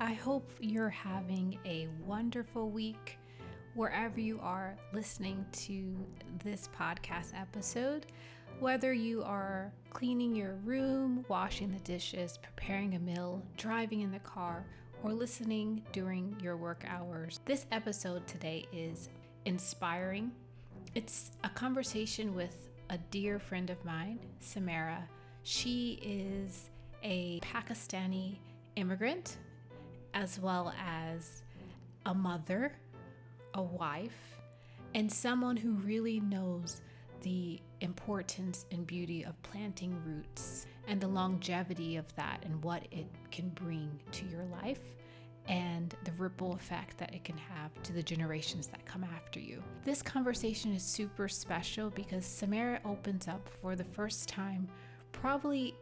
I hope you're having a wonderful week wherever you are listening to this podcast episode. Whether you are cleaning your room, washing the dishes, preparing a meal, driving in the car, or listening during your work hours, this episode today is inspiring. It's a conversation with a dear friend of mine, Sumera. She is a Pakistani immigrant as well as a mother, a wife, and someone who really knows the importance and beauty of planting roots and the longevity of that and what it can bring to your life and the ripple effect that it can have to the generations that come after you. This conversation is super special because Sumera opens up for the first time, probably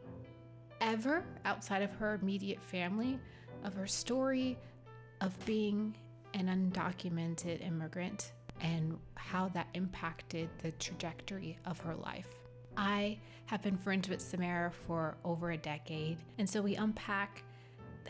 ever outside of her immediate family, of her story of being an undocumented immigrant and how that impacted the trajectory of her life. I have been friends with Sumera for over a decade, and so we unpack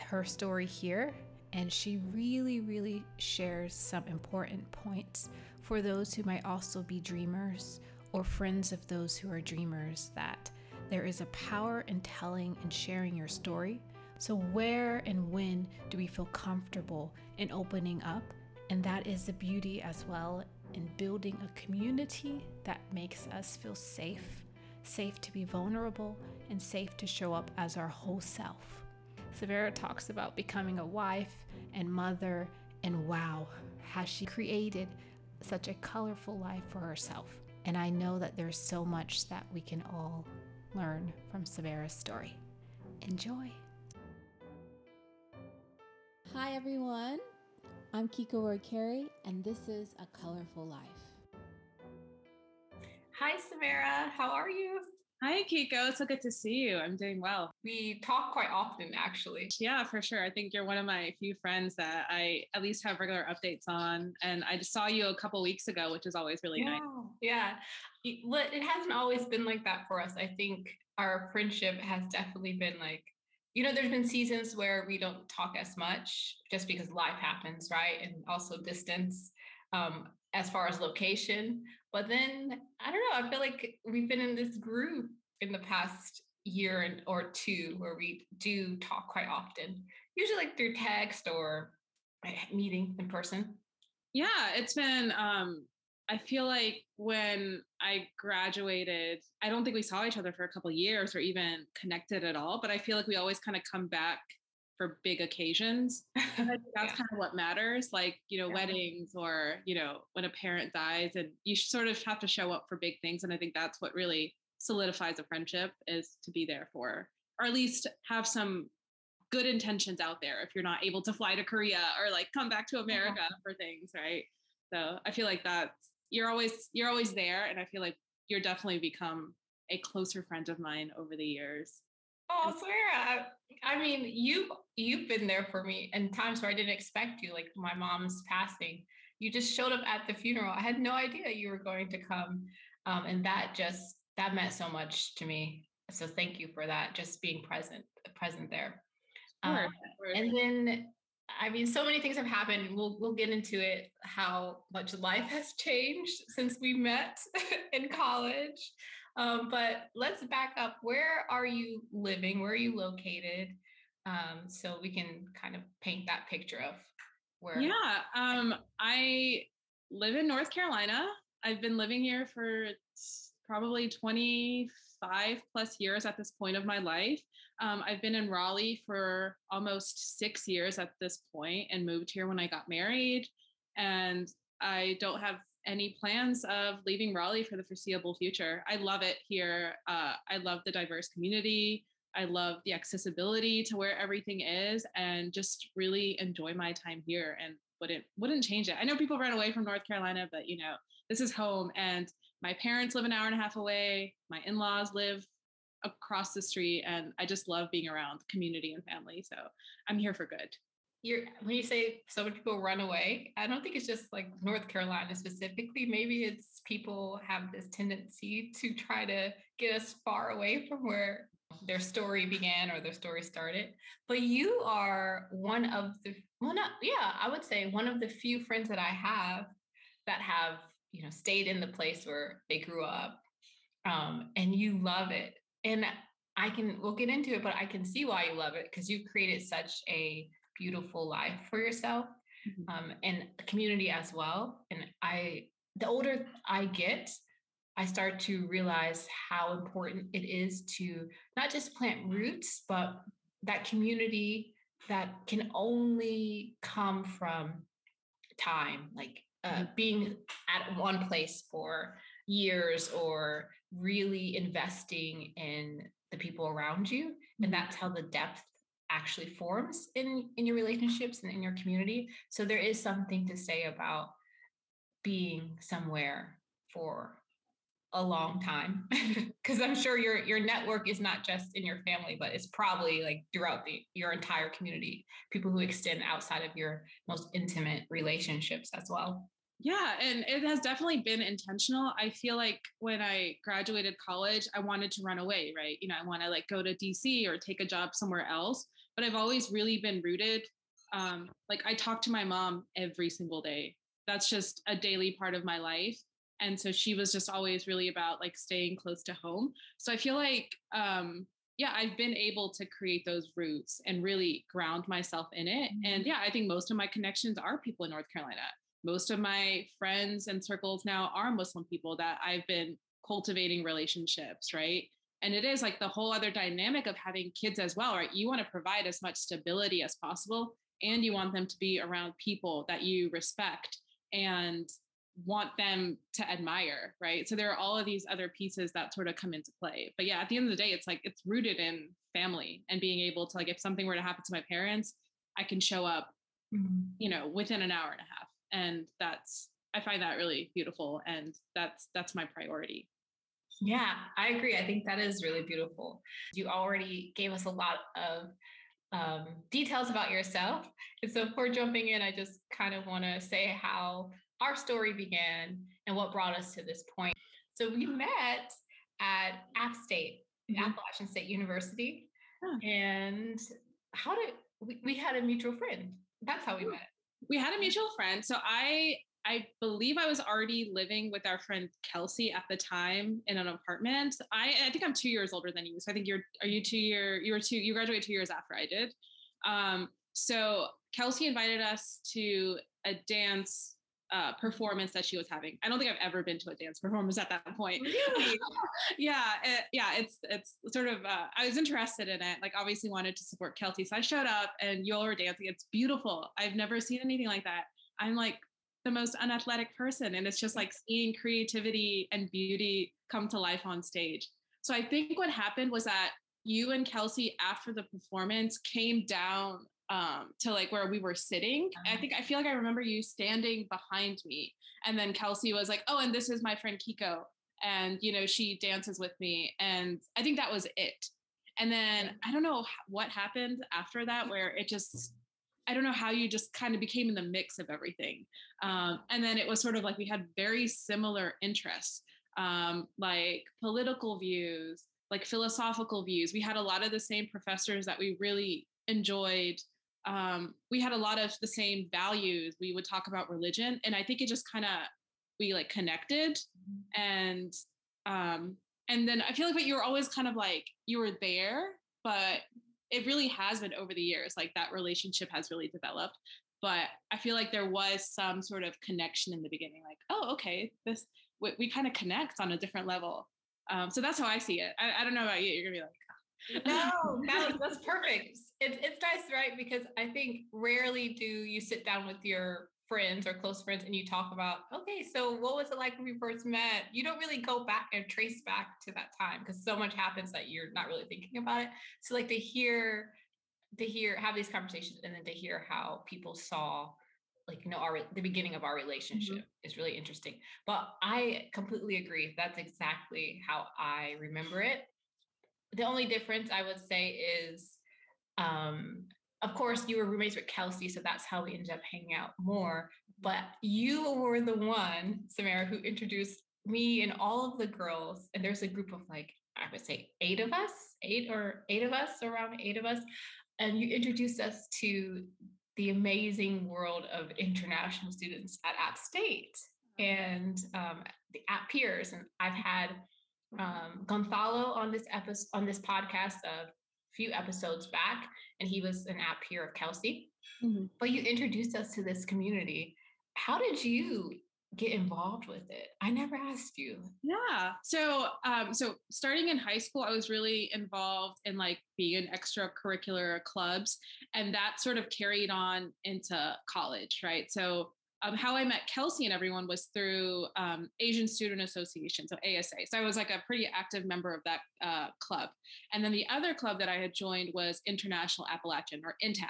her story here. And she really, really shares some important points for those who might also be dreamers or friends of those who are dreamers that there is a power in telling and sharing your story so, where and when do we feel comfortable in opening up? And that is the beauty as well in building a community that makes us feel safe, safe to be vulnerable, and safe to show up as our whole self. Sumera talks about becoming a wife and mother, and wow, has she created such a colorful life for herself. And I know that there's so much that we can all learn from Sumera's story. Enjoy. Hi, everyone. I'm Kiko Roy Carey, and this is A Colorful Life. Hi, Sumera. How are you? Hi, Kiko. So good to see you. I'm doing well. We talk quite often, actually. Yeah, for sure. I think you're one of my few friends that I at least have regular updates on. And I just saw you a couple weeks ago, which is always really yeah. nice. Yeah. It hasn't always been like that for us. I think our friendship has definitely been like you know, there's been seasons where we don't talk as much just because life happens, right? And also distance um, as far as location. But then I don't know, I feel like we've been in this groove in the past year and, or two where we do talk quite often, usually like through text or meeting in person. Yeah, it's been um I feel like when I graduated, I don't think we saw each other for a couple years or even connected at all. But I feel like we always kind of come back for big occasions. that's yeah. kind of what matters, like you know, yeah. weddings or you know, when a parent dies, and you sort of have to show up for big things. And I think that's what really solidifies a friendship is to be there for, or at least have some good intentions out there. If you're not able to fly to Korea or like come back to America uh-huh. for things, right? So I feel like that's you're always you're always there and i feel like you're definitely become a closer friend of mine over the years. Oh Sarah, I mean you you've been there for me in times where i didn't expect you like my mom's passing. You just showed up at the funeral. I had no idea you were going to come um, and that just that meant so much to me. So thank you for that just being present present there. Sure. um, and then I mean, so many things have happened. We'll we'll get into it. How much life has changed since we met in college. Um, but let's back up. Where are you living? Where are you located? Um, so we can kind of paint that picture of where. Yeah, um, I live in North Carolina. I've been living here for probably 25 plus years at this point of my life. Um, I've been in Raleigh for almost six years at this point and moved here when I got married. And I don't have any plans of leaving Raleigh for the foreseeable future. I love it here. Uh, I love the diverse community. I love the accessibility to where everything is and just really enjoy my time here and wouldn't wouldn't change it. I know people run away from North Carolina, but you know, this is home and my parents live an hour and a half away. My in laws live across the street. And I just love being around community and family. So I'm here for good. You're, when you say so many people run away, I don't think it's just like North Carolina specifically. Maybe it's people have this tendency to try to get us far away from where their story began or their story started. But you are one of the well, not yeah, I would say one of the few friends that I have that have you know stayed in the place where they grew up, um, and you love it. And I can we'll get into it, but I can see why you love it because you've created such a beautiful life for yourself mm-hmm. um, and community as well. And I, the older I get, I start to realize how important it is to not just plant roots, but that community that can only come from time, like uh, mm-hmm. being at one place for years or really investing in the people around you. And mm-hmm. that's how the depth actually forms in in your relationships and in your community so there is something to say about being somewhere for a long time because i'm sure your your network is not just in your family but it's probably like throughout the your entire community people who extend outside of your most intimate relationships as well yeah, and it has definitely been intentional. I feel like when I graduated college, I wanted to run away, right? You know, I want to like go to DC or take a job somewhere else but I've always really been rooted. Um, like I talk to my mom every single day. That's just a daily part of my life. And so she was just always really about like staying close to home. So I feel like, um, yeah, I've been able to create those roots and really ground myself in it. And mm-hmm. yeah, I think most of my connections are people in North Carolina. Most of my friends and circles now are Muslim people that I've been cultivating relationships, right? and it is like the whole other dynamic of having kids as well right you want to provide as much stability as possible and you want them to be around people that you respect and want them to admire right so there are all of these other pieces that sort of come into play but yeah at the end of the day it's like it's rooted in family and being able to like if something were to happen to my parents i can show up mm-hmm. you know within an hour and a half and that's i find that really beautiful and that's that's my priority yeah, I agree. I think that is really beautiful. You already gave us a lot of um, details about yourself. And so before jumping in, I just kind of want to say how our story began and what brought us to this point. So we met at App State, mm-hmm. Appalachian State University. And how did we, we had a mutual friend? That's how we met. We had a mutual friend. So I I believe I was already living with our friend Kelsey at the time in an apartment. I, I think I'm two years older than you. So I think you're, are you two year, you were two, you graduated two years after I did. Um, so Kelsey invited us to a dance uh, performance that she was having. I don't think I've ever been to a dance performance at that point. Really? yeah, it, yeah. It's it's sort of. Uh, I was interested in it. Like, obviously, wanted to support Kelsey, so I showed up, and you all were dancing. It's beautiful. I've never seen anything like that. I'm like the most unathletic person. And it's just like seeing creativity and beauty come to life on stage. So I think what happened was that you and Kelsey, after the performance, came down um, to like where we were sitting. I uh-huh. think I feel like I remember you standing behind me. And then Kelsey was like, Oh, and this is my friend Kiko. And, you know, she dances with me. And I think that was it. And then I don't know what happened after that, where it just I don't know how you just kind of became in the mix of everything. Um, and then it was sort of like we had very similar interests, um, like political views, like philosophical views. We had a lot of the same professors that we really enjoyed. Um, we had a lot of the same values. We would talk about religion, and I think it just kind of we like connected, and um, and then I feel like, but you were always kind of like you were there, but it really has been over the years like that relationship has really developed but i feel like there was some sort of connection in the beginning like oh okay this we, we kind of connect on a different level um, so that's how i see it I, I, don't know about you you're gonna be like no that, that's perfect it, it's nice right because i think rarely do you sit down with your friends or close friends and you talk about, okay, so what was it like when we first met? You don't really go back and trace back to that time because so much happens that you're not really thinking about it. So like to hear, to hear, have these conversations and then to hear how people saw like you know our the beginning of our relationship mm-hmm. is really interesting but i completely agree that's exactly how i remember it the only difference i would say is um of course, you were roommates with Kelsey, so that's how we ended up hanging out more. But you were the one, Sumera, who introduced me and all of the girls. And there's a group of like, I would say eight of us, eight or eight of us, around eight of us. And you introduced us to the amazing world of international students at App State and um, the App Peers. And I've had um, Gonzalo on this episode on this podcast a few episodes back, and he was an app peer of Kelsey. Mm-hmm. But you introduced us to this community. How did you get involved with it? I never asked you. Yeah. So, um, so starting in high school, I was really involved in like being in extracurricular clubs, and that sort of carried on into college, right? So, um, how I met Kelsey and everyone was through um, Asian Student Association, so ASA. So I was like a pretty active member of that uh, club. And then the other club that I had joined was International Appalachian or INTAP.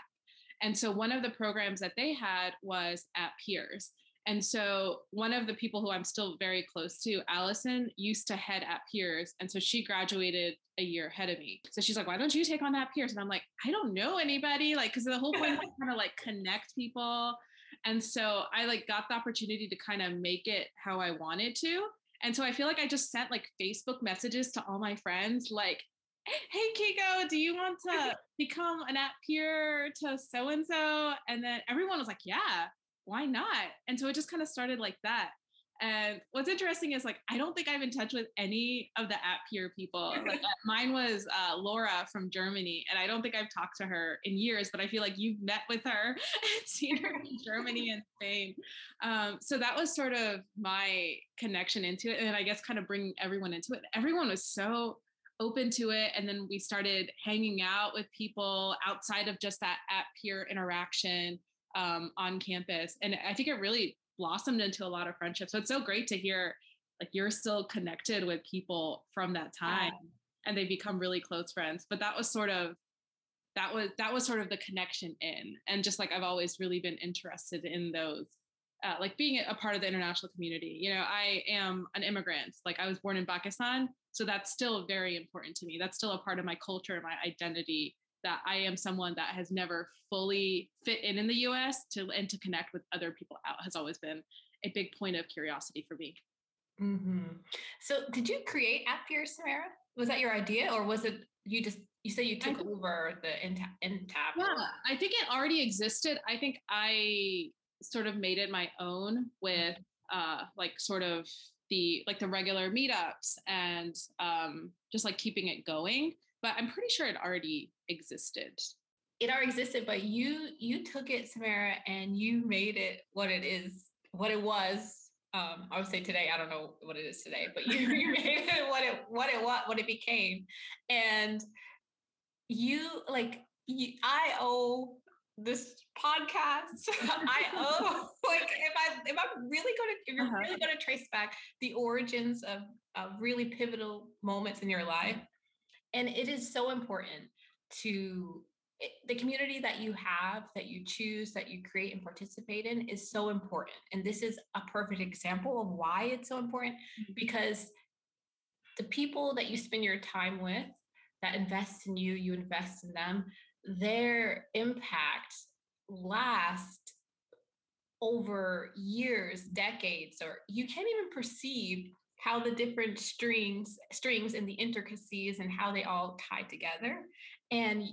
And so one of the programs that they had was App Peers. And so one of the people who I'm still very close to, Allison, used to head App Peers. And so she graduated a year ahead of me. So she's like, why don't you take on that Peers? And I'm like, I don't know anybody. Like, because the whole point is kind of like connect people. And so I like got the opportunity to kind of make it how I wanted to. And so I feel like I just sent like Facebook messages to all my friends, like, hey Kiko, do you want to become an app peer to so and so? And then everyone was like, yeah why not? And so it just kind of started like that. And what's interesting is like I don't think I'm in touch with any of the app peer people. Like uh, mine was uh, Laura from Germany, and I don't think I've talked to her in years. But I feel like you've met with her and seen her in Germany and Spain. Um, so that was sort of my connection into it, and I guess kind of bringing everyone into it. Everyone was so open to it, and then we started hanging out with people outside of just that app peer interaction um, on campus. And I think it really blossomed into a lot of friendships. So it's so great to hear like you're still connected with people from that time yeah. and they become really close friends. But that was sort of that was that was sort of the connection in and just like i've always really been interested in those uh, like being a part of the international community you know i am an immigrant like i was born in pakistan so that's still very important to me that's still a part of my culture my identity that I am someone that has never fully fit in in the US to and to connect with other people out has always been a big point of curiosity for me. Mm-hmm. So, did you create App Peers, Sumera? Was that your idea, or was it you just you said you took over the INTAP? Yeah, I think it already existed. I think I sort of made it my own with uh, like sort of the like the regular meetups and um, just like keeping it going but I'm pretty sure it already existed. It already existed, but you you took it, Sumera, and you made it what it is, what it was. Um, I would say today, I don't know what it is today, but you, you made it what it what it what what it became. And you like you, I owe this podcast. I owe like if I if I'm really gonna if you're uh-huh. really gonna trace back the origins of, of really pivotal moments in your life, and it is so important to it, the community that you have that you choose that you create and participate in is so important and this is a perfect example of why it's so important mm-hmm. because the people that you spend your time with that invest in you you invest in them their impact lasts over years decades or you can't even perceive how the different strings strings and the intricacies and how they all tie together and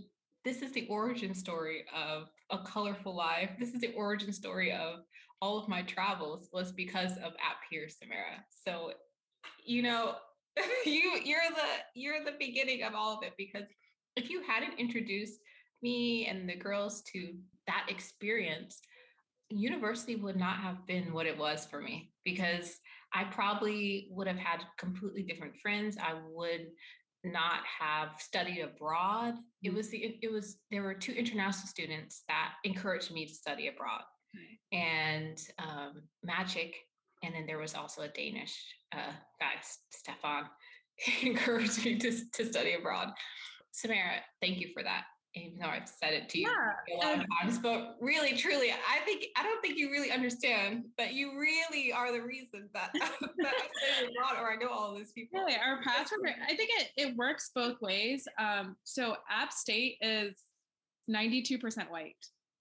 this is the origin story of a colorful life this is the origin story of all of my travels was because of app peer sumera so you know you you're the you're the beginning of all of it because if you hadn't introduced me and the girls to that experience university would not have been what it was for me because I probably would have had completely different friends. I would not have studied abroad. It mm. was the it was there were two international students that encouraged me to study abroad, and um, Magic, and then there was also a Danish uh, guy, Stefan, encouraged me to to study abroad. Sumera, thank you for that even though I've said it to you yeah. a lot of times, but really, truly, I think I don't think you really understand that you really are the reason that, that I say a lot or I know all these people. Really, our paths were I think it, it works both ways. Um, so App State is 92% white,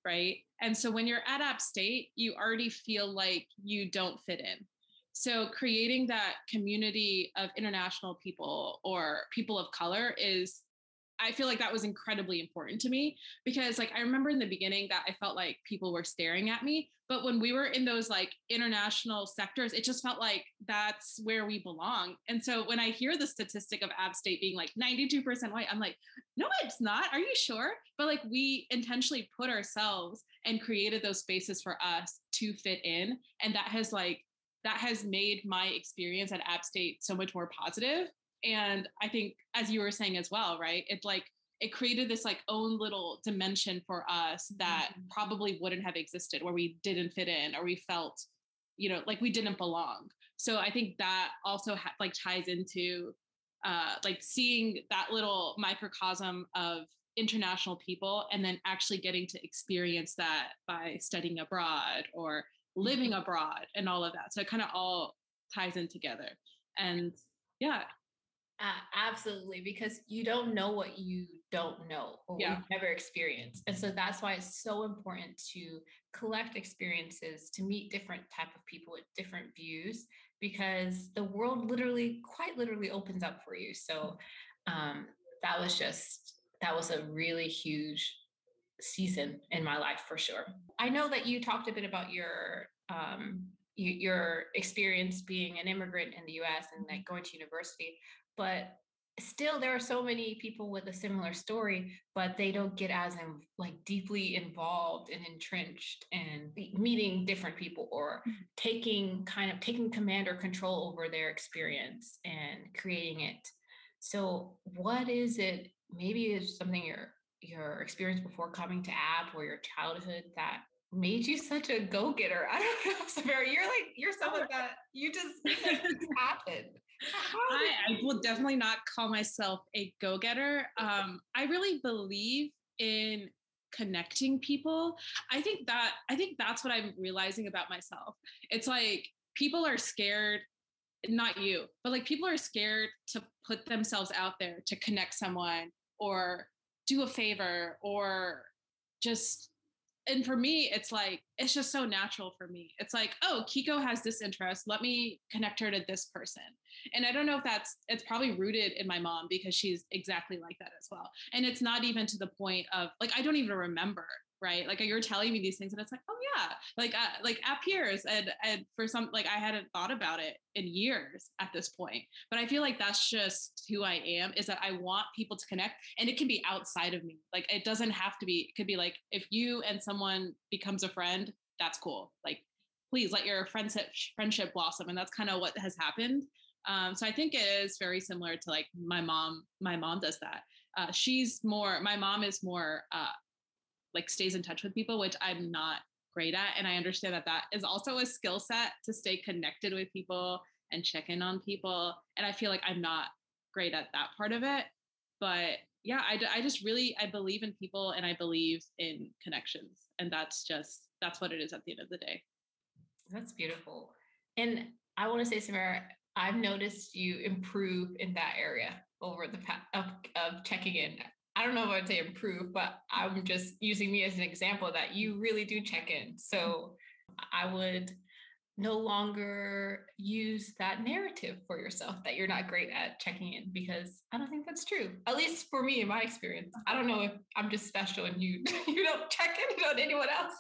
right? And so when you're at App State, you already feel like you don't fit in. So creating that community of international people or people of color is I feel like that was incredibly important to me because like I remember in the beginning that I felt like people were staring at me, but when we were in those like international sectors, it just felt like that's where we belong. And so when I hear the statistic of App State being like 92% white, I'm like, no, it's not. Are you sure? But like we intentionally put ourselves and created those spaces for us to fit in. And that has like that has made my experience at App State so much more positive. And I think, as you were saying as well, right? It like it created this like own little dimension for us that mm-hmm. probably wouldn't have existed where we didn't fit in or we felt you know like we didn't belong so i think that also ha- like ties into uh like seeing that little microcosm of international people and then actually getting to experience that by studying abroad or living mm-hmm. abroad and all of that. So it kind of all ties in together. And yeah. Uh, absolutely, because you don't know what you don't know or yeah. you've never experienced, and so that's why it's so important to collect experiences to meet different type of people with different views, because the world literally, quite literally, opens up for you. So um, that was just that was a really huge season in my life for sure. I know that you talked a bit about your um, your experience being an immigrant in the U.S. and like going to university, but still there are so many people with a similar story, but they don't get as in, like deeply involved and entrenched and meeting different people or mm-hmm. taking kind of taking command or control over their experience and creating it. So, what is it? Maybe it's something you're your experience before coming to app or your childhood that made you such a go-getter i don't know Sumera, you're like you're someone that you just happened I, I will definitely not call myself a go-getter. Um, i really believe in connecting people. I think that i think that's what i'm realizing about myself. It's like people are scared not you but like people are scared to put themselves out there to connect someone or do a favor or just and for me it's like it's just so natural for me. It's like oh kiko has this interest let me connect her to this person. And i don't know if that's it's probably rooted in my mom because she's exactly like that as well. And it's not even to the point of like i don't even remember right? Like you're telling me these things, and it's like, oh yeah, like uh, like app peers, and and for some, like I hadn't thought about it in years at this point. But I feel like that's just who I am. Is that I want people to connect, and it can be outside of me. Like it doesn't have to be. It could be like if you and someone becomes a friend, that's cool. Like please let your friendship friendship blossom, and that's kind of what has happened. Um, so I think it is very similar to like my mom. My mom does that. Uh, she's more. My mom is more uh, like stays in touch with people, which I'm not great at. And I understand that that is also a skill set to stay connected with people and check in on people. And I feel like I'm not great at that part of it. But yeah, I, I just really, I believe in people and I believe in connections. And that's just, that's what it is at the end of the day. That's beautiful. And I want to say, Sumera, I've noticed you improve in that area over the past of, of checking in. I don't know if I'd say improve, but I'm just using me as an example that you really do check in. So I would no longer use that narrative for yourself that you're not great at checking in because I don't think that's true. At least for me in my experience. I don't know if I'm just special and you you don't check in on anyone else.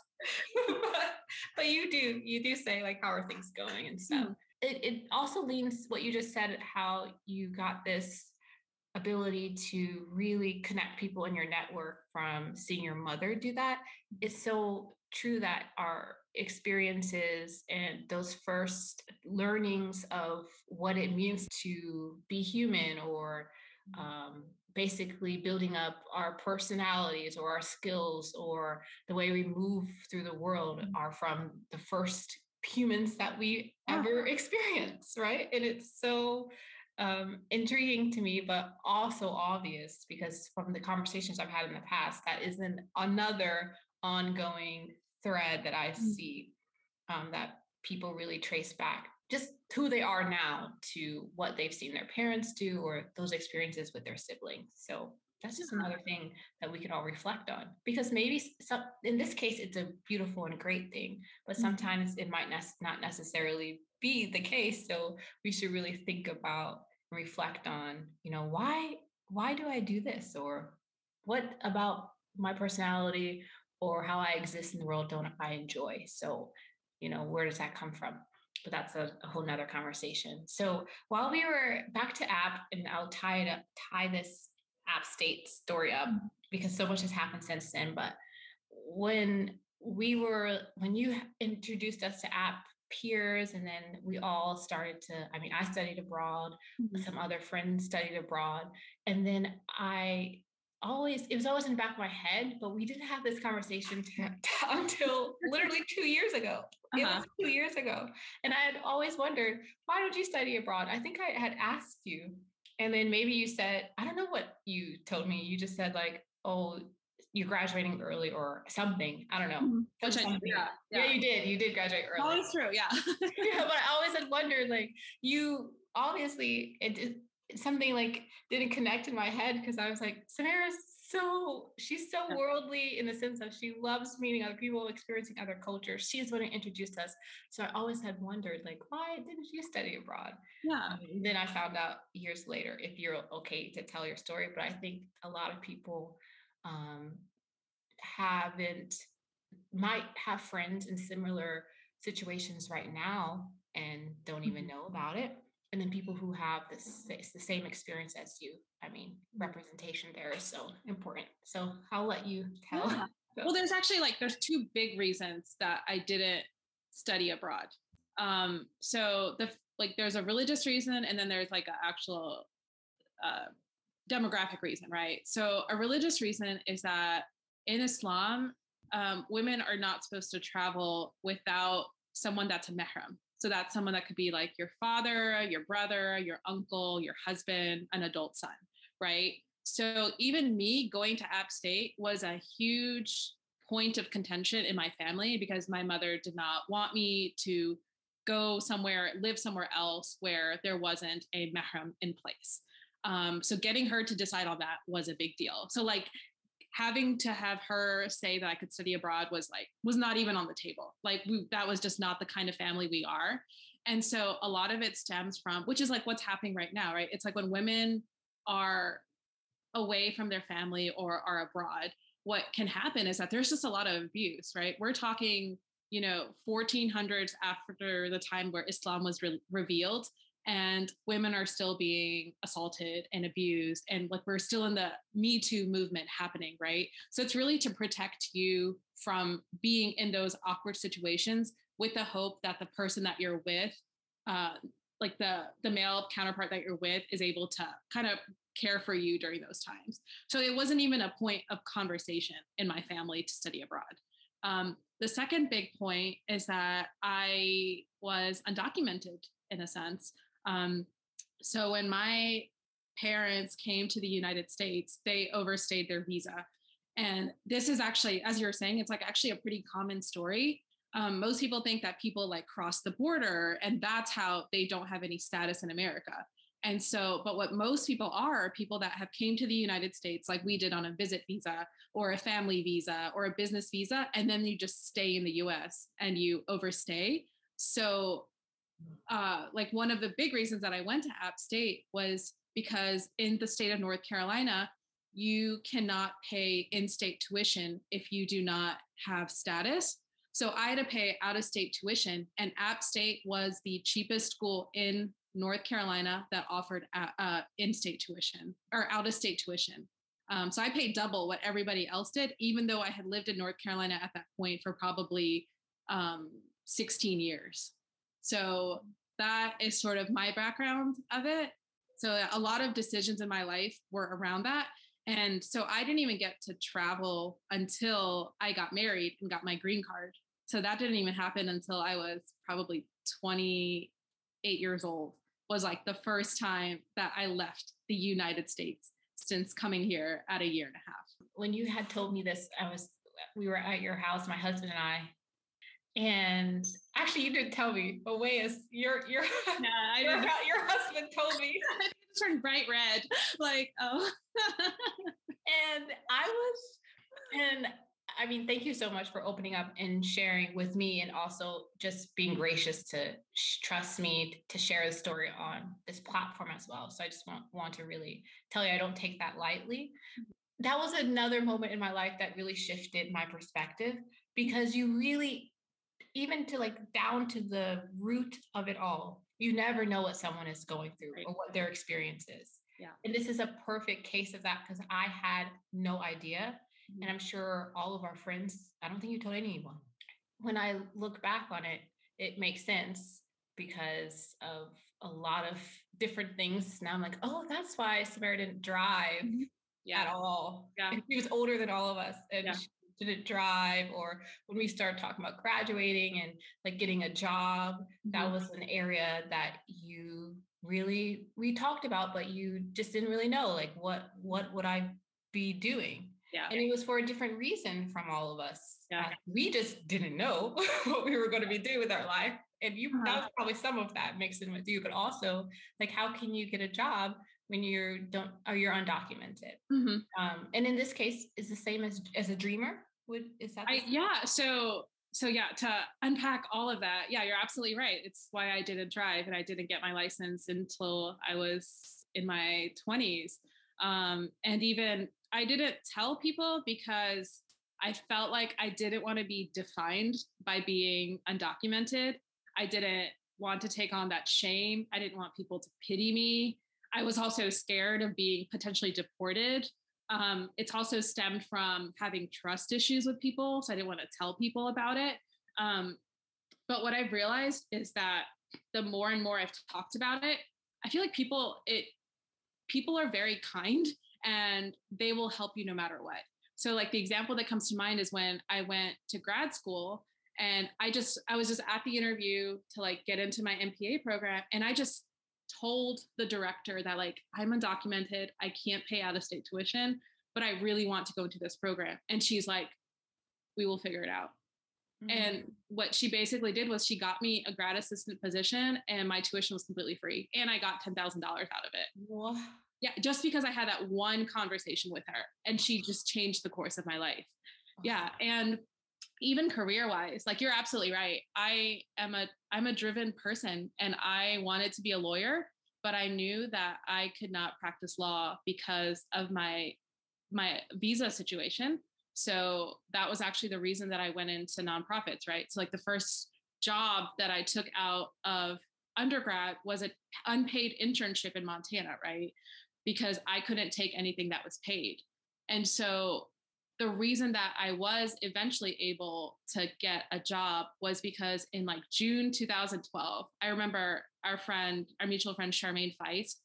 but but you do you do say like how are things going and stuff. Mm. It it also leans what you just said how you got this ability to really connect people in your network from seeing your mother do that it's so true that our experiences and those first learnings of what it means to be human or um, basically building up our personalities or our skills or the way we move through the world mm-hmm. are from the first humans that we ever experience right and it's so um, intriguing to me, but also obvious because from the conversations I've had in the past, that is an, another ongoing thread that I mm. see um, that people really trace back just who they are now to what they've seen their parents do or those experiences with their siblings. So that's just another thing that we could all reflect on because maybe some, in this case it's a beautiful and great thing but mm-hmm. sometimes it might ne- not necessarily be the case so we should really think about and reflect on you know why why do i do this? or what about my personality or how i exist in the world don't i enjoy? So you know where does that come from? But that's a, a whole nother conversation. So while we were back to app and i'll tie it up tie this app state story up because so much has happened since then but when we were when you introduced us to app peers and then we all started to i mean i studied abroad mm-hmm. some other friends studied abroad and then i always it was always in the back of my head but we didn't have this conversation t- t- until literally two years ago uh-huh. it was uh-huh. two years ago and i had always wondered why don't you study abroad i think i had asked you and then maybe you said i don't know what you told me you just said like oh you're graduating early or something. I don't know. Mm-hmm. I, yeah, yeah, yeah, you did. You did graduate early. Always true. Yeah. yeah, but I always had wondered, like, you obviously it, it something like didn't connect in my head because I was like, Sumera's so she's so worldly in the sense of she loves meeting other people, experiencing other cultures. She's the one introduced us. So I always had wondered, like, why didn't you study abroad? Yeah. then I found out years later if you're okay to tell your story. But I think a lot of people um, haven't might have friends in similar situations right now and don't even mm-hmm. know about it and then people who have this the same experience as you i mean mm-hmm. representation there is so important so i'll let you tell yeah. well there's actually like there's two big reasons that i didn't study abroad um so the like there's a religious reason and then there's like an actual uh demographic reason, right? So, a religious reason is that in Islam, um, women are not supposed to travel without someone that's a mahram. So, that's someone that could be like your father, your brother, your uncle, your husband, an adult son, right? So, even me going to App State was a huge point of contention in my family because my mother did not want me to go somewhere, live somewhere else where there wasn't a mahram in place. Um, so getting her to decide on that was a big deal. So like having to have her say that I could study abroad was like was not even on the table. Like we, that was just not the kind of family we are. And so a lot of it stems from which is like what's happening right now, right? It's like when women are away from their family or are abroad, what can happen is that there's just a lot of abuse, right? We're talking, you know, 1400s after the time where Islam was re- revealed and women are still being assaulted and abused and like we're still in the me too movement happening right? So it's really to protect you from being in those awkward situations with the hope that the person that you're with uh, like the the male counterpart that you're with is able to kind of care for you during those times. So it wasn't even a point of conversation in my family to study abroad. Um, the second big point is that i was undocumented in a sense um, so when my parents came to the United States, they overstayed their visa. And this is actually, as you're saying, it's like actually a pretty common story. Um, most people think that people like cross the border and that's how they don't have any status in America. And so, but what most people are, are people that have came to the United States, like we did on a visit visa or a family visa or a business visa, and then you just stay in the US and you overstay. So uh, like one of the big reasons that I went to App State was because in the state of North Carolina, you cannot pay in state tuition if you do not have status. So I had to pay out of state tuition, and App State was the cheapest school in North Carolina that offered uh, uh in state tuition or out of state tuition. Um, so I paid double what everybody else did, even though I had lived in North Carolina at that point for probably um, 16 years. So that is sort of my background of it. So a lot of decisions in my life were around that. And so I didn't even get to travel until I got married and got my green card. So that didn't even happen until I was probably 28 years old, was like the first time that I left the United States since coming here at a year and a half. When you had told me this, I was we were at your house, my husband and I, and actually, you didn't tell me, but Wayas, your your yeah, your, your husband told me. turned bright red. Like, oh. and I was, and I mean, thank you so much for opening up and sharing with me, and also just being gracious to sh- trust me to share the story on this platform as well. So I just want want to really tell you, I don't take that lightly. Mm-hmm. That was another moment in my life that really shifted my perspective because you really, even to like down to the root of it all, you never know what someone is going through Right. or what their experience is. Yeah. And this is a perfect case of that because I had no idea. Mhm. And I'm sure all of our friends, I don't think you told anyone. When I look back on it, it makes sense because of a lot of different things. Now I'm like, oh, that's why Sumera didn't drive Mhm. at all. Yeah. And she was older than all of us and Yeah. she didn't drive. Or when we started talking about graduating and like getting a job, that Mhm. was an area that you really we talked about, but you just didn't really know like what what would I be doing? Yeah. And it was for a different reason from all of us. Yeah. We just didn't know what we were going to be doing with our life. And you that Uh-huh. was probably some of that mixed in with you, but also like how can you get a job when you don't or you're undocumented? Mhm. Um, and in this case, is the same as as a dreamer. Would is that? I, yeah. So so yeah, to unpack all of that, yeah, you're absolutely right. It's why I didn't drive and I didn't get my license until I was in my 20s. Um, and even I didn't tell people because I felt like I didn't want to be defined by being undocumented. I didn't want to take on that shame. I didn't want people to pity me. I was also scared of being potentially deported um, it's also stemmed from having trust issues with people. So I didn't want to tell people about it. Um, but what I've realized is that the more and more I've talked about it, I feel like people it people are very kind and they will help you no matter what. So like the example that comes to mind is when I went to grad school and I just I was just at the interview to like get into my MPA program and I just told the director that like I'm undocumented, I can't pay out of state tuition, but I really want to go into this program. And she's like, we will figure it out. And what she basically did was she got me a grad assistant position and my tuition was completely free. And I got $10,000 out of it. Yeah, just because I had that one conversation with her and she just changed the course of my life. Yeah. And even career wise, like you're absolutely right. I am a I'm a driven person and I wanted to be a lawyer, but I knew that I could not practice law because of my my visa situation. So that was actually the reason that I went into nonprofits, right? So like the first job that I took out of undergrad was an unpaid internship in Montana, right? Because I couldn't take anything that was paid. And so the reason that I was eventually able to get a job was because in like June 2012, I remember our friend, our mutual friend Charmaine Feist,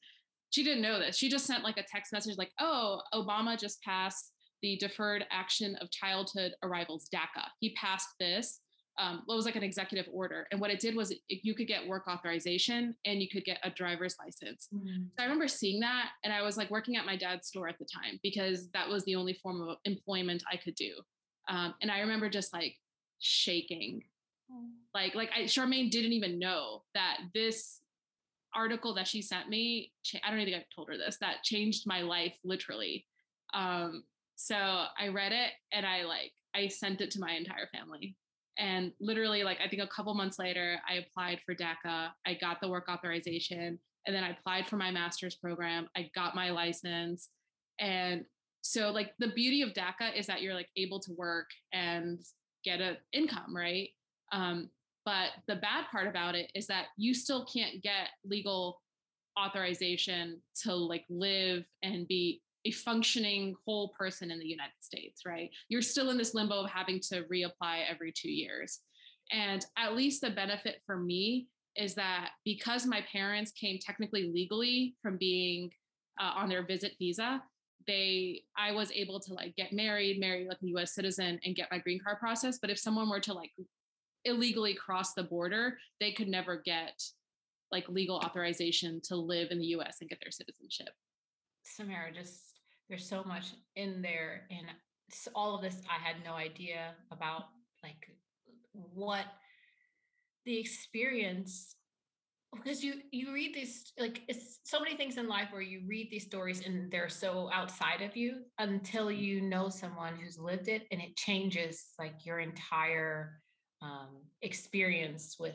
she didn't know this. She just sent like a text message like, oh, Obama just passed the Deferred Action of Childhood Arrivals, DACA. He passed this. Um, what was like an executive order. And what it did was it, you could get work authorization and you could get a driver's license. Mhm. So I remember seeing that, and I was like working at my dad's store at the time because that was the only form of employment I could do. Um, and I remember just like shaking, like like I, Charmaine didn't even know that this article that she sent me. I don't even think I've told her this. That changed my life literally. Um, so I read it and I like I sent it to my entire family. And literally, like I think a couple months later, I applied for DACA. I got the work authorization and then I applied for my master's program. I got my license. And so like the beauty of DACA is that you're like able to work and get an income, right? Um, but the bad part about it is that you still can't get legal authorization to like live and be a functioning whole person in the United States, right? You're still in this limbo of having to reapply every two years. And at least the benefit for me is that because my parents came technically legally from being uh, on their visit visa, they I was able to like get married, marry like a US citizen and get my green card process. But if someone were to like illegally cross the border, they could never get like legal authorization to live in the US and get their citizenship. Sumera, just there's so much in there, and all of this I had no idea about, like what the experience because you you read these like it's so many things in life where you read these stories and they're so outside of you until you know someone who's lived it and it changes like your entire um, experience with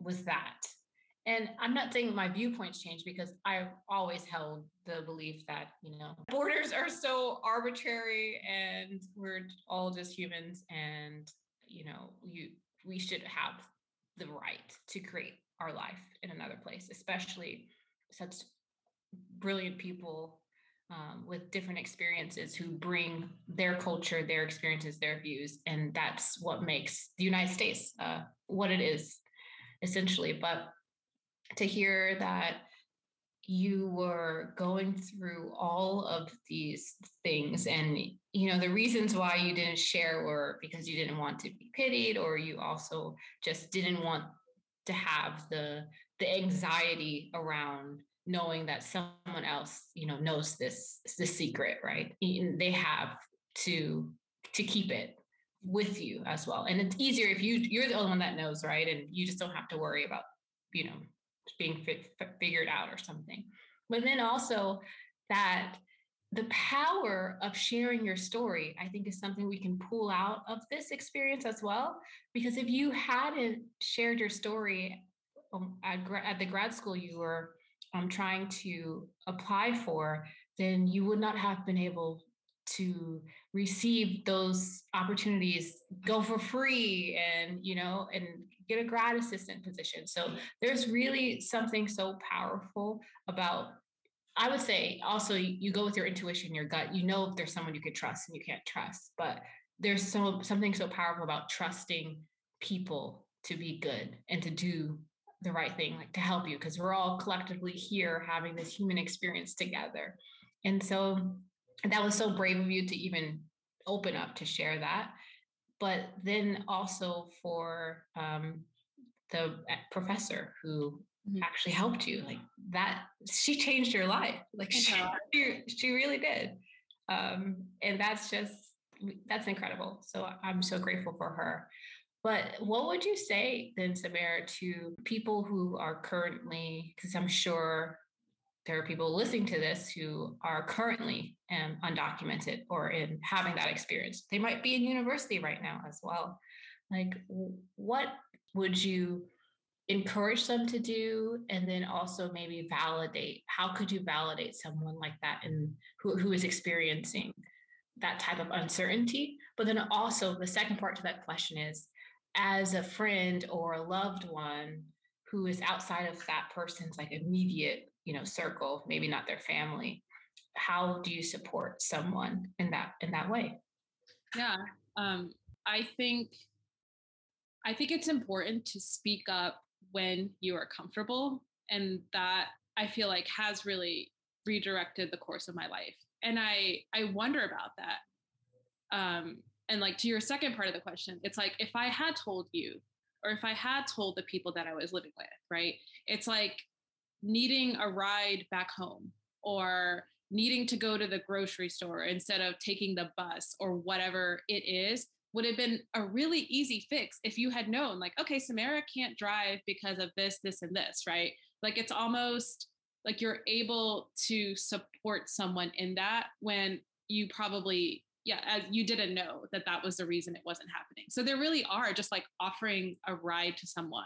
with that. And i'm not saying my viewpoints change because i've always held the belief that you know borders are so arbitrary and we're all just humans and you know you we should have the right to create our life in another place, especially such brilliant people um, with different experiences who bring their culture, their experiences, their views. And that's what makes the United States uh, what it is, essentially. But to hear that you were going through all of these things and you know the reasons why you didn't share were because you didn't want to be pitied or you also just didn't want to have the the anxiety around knowing that someone else you know knows this the secret right? They have to to keep it with you as well. And it's easier if you you're the only one that knows right? And you just don't have to worry about you know being figured out or something. But then also that the power of sharing your story, I think, is something we can pull out of this experience as well. Because if you hadn't shared your story um, at, at, the grad school you were um, trying to apply for, then you would not have been able to receive those opportunities go for free and you know and get a grad assistant position so there's really something so powerful about I would say also you go with your intuition, your gut. You know if there's someone you could trust and you can't trust, but there's so something so powerful about trusting people to be good and to do the right thing, like to help you, because we're all collectively here having this human experience together. And so that was so brave of you to even open up to share that. But then also for um, the eh, professor who mm-hmm. actually helped you like that she changed your life like she, she really did um, and that's just that's incredible so i'm so grateful for her but what would you say then Sumera to people who are currently because i'm sure there are people listening to this who are currently um, undocumented or in having that experience. They might be in university right now as well. Like what would you encourage them to do? And then also maybe validate how could you validate someone like that and who, who is experiencing that type of uncertainty? But then also the second part to that question is as a friend or a loved one who is outside of that person's like immediate you know circle maybe not their family how do you support someone in that in that way yeah um i think i think it's important to speak up when you are comfortable. And that I feel like has really redirected the course of my life. And I I wonder about that. Um, and like to your second part of the question, it's like if I had told you, or if I had told the people that I was living with, right? It's like needing a ride back home or needing to go to the grocery store instead of taking the bus or whatever it is would have been a really easy fix if you had known, like, okay, Sumera can't drive because of this, this, and this, right? Like, it's almost like you're able to support someone in that when you probably, yeah, as you didn't know that that was the reason it wasn't happening. So there really are just like offering a ride to someone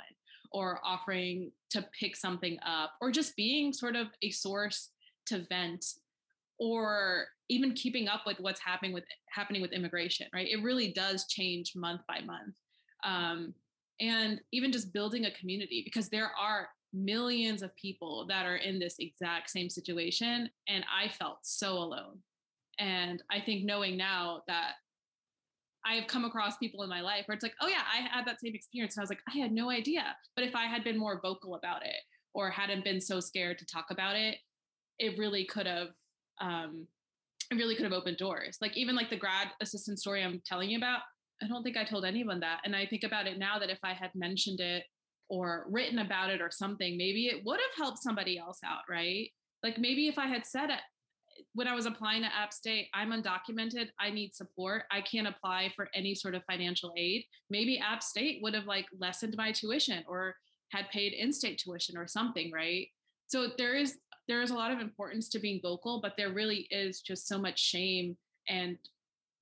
or offering to pick something up or just being sort of a source to vent or even keeping up with what's happening with happening with immigration right? It really does change month by month. Um, and even just building a community because there are millions of people that are in this exact same situation and i felt so alone and i think knowing now that I've come across people in my life where it's like, oh yeah, I had that same experience. And I was like, I had no idea. But if I had been more vocal about it or hadn't been so scared to talk about it, it really could have um, it really could have opened doors. Like even like the grad assistant story I'm telling you about, I don't think I told anyone that. And I think about it now that if I had mentioned it or written about it or something, maybe it would have helped somebody else out, right? Like maybe if I had said it when I was applying to App State, I'm undocumented, I need support, I can't apply for any sort of financial aid. Maybe App State would have like lessened my tuition or had paid in-state tuition or something, right? So there is there is a lot of importance to being vocal, but there really is just so much shame and